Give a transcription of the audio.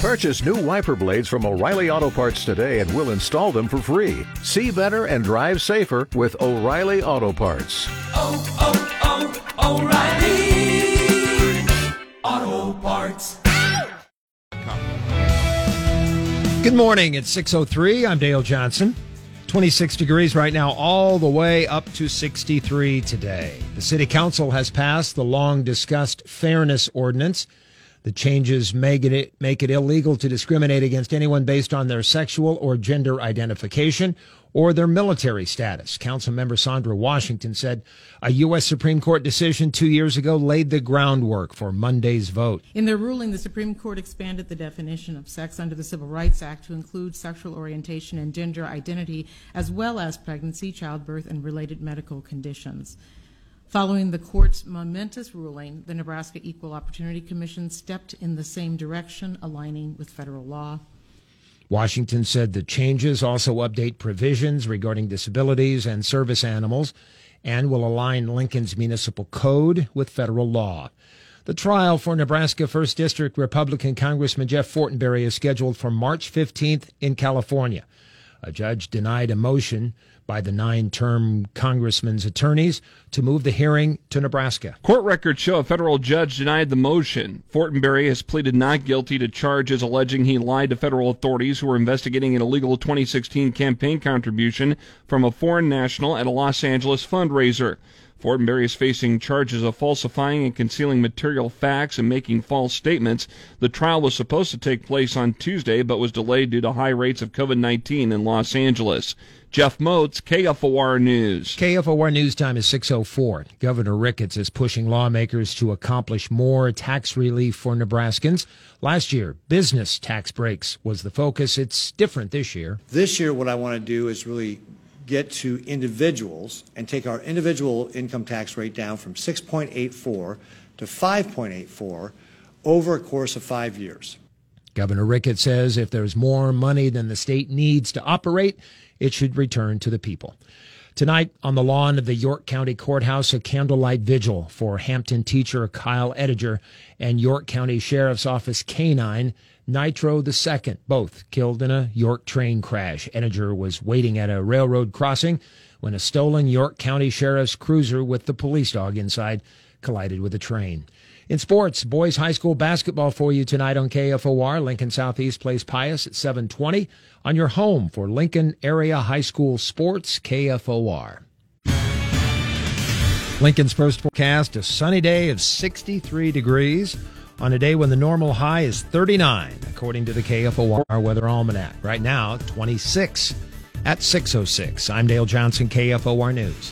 Purchase new wiper blades from O'Reilly Auto Parts today and we'll install them for free. See better and drive safer with O'Reilly Auto Parts. Oh, oh, oh, O'Reilly Auto Parts. Good morning. It's 6:03. I'm Dale Johnson. 26 degrees right now, all the way up to 63 today. The City Council has passed the long discussed fairness ordinance. The changes make it, make it illegal to discriminate against anyone based on their sexual or gender identification or their military status. Councilmember Sandra Washington said a U.S. Supreme Court decision two years ago laid the groundwork for Monday's vote. In their ruling, the Supreme Court expanded the definition of sex under the Civil Rights Act to include sexual orientation and gender identity, as well as pregnancy, childbirth, and related medical conditions. Following the court's momentous ruling, the Nebraska Equal Opportunity Commission stepped in the same direction, aligning with federal law. Washington said the changes also update provisions regarding disabilities and service animals and will align Lincoln's municipal code with federal law. The trial for Nebraska 1st District Republican Congressman Jeff Fortenberry is scheduled for March 15th in California. A judge denied a motion by the nine term congressman's attorneys to move the hearing to Nebraska. Court records show a federal judge denied the motion. Fortenberry has pleaded not guilty to charges alleging he lied to federal authorities who were investigating an illegal 2016 campaign contribution from a foreign national at a Los Angeles fundraiser. Fortenberry is facing charges of falsifying and concealing material facts and making false statements. The trial was supposed to take place on Tuesday, but was delayed due to high rates of COVID 19 in Los Angeles. Jeff Moats, KFOR News. KFOR News Time is 604. Governor Ricketts is pushing lawmakers to accomplish more tax relief for Nebraskans. Last year, business tax breaks was the focus. It's different this year. This year, what I want to do is really get to individuals and take our individual income tax rate down from 6.84 to 5.84 over a course of five years. Governor Ricketts says if there's more money than the state needs to operate, it should return to the people. Tonight, on the lawn of the York County Courthouse, a candlelight vigil for Hampton teacher Kyle Ediger and York County Sheriff's Office canine Nitro II, both killed in a York train crash. Ediger was waiting at a railroad crossing when a stolen York County Sheriff's cruiser with the police dog inside collided with a train. In sports, boys high school basketball for you tonight on KFOR. Lincoln Southeast plays Pius at 720 on your home for Lincoln area high school sports, KFOR. Lincoln's first forecast, a sunny day of 63 degrees on a day when the normal high is 39, according to the KFOR Weather Almanac. Right now, 26 at 606. I'm Dale Johnson, KFOR News.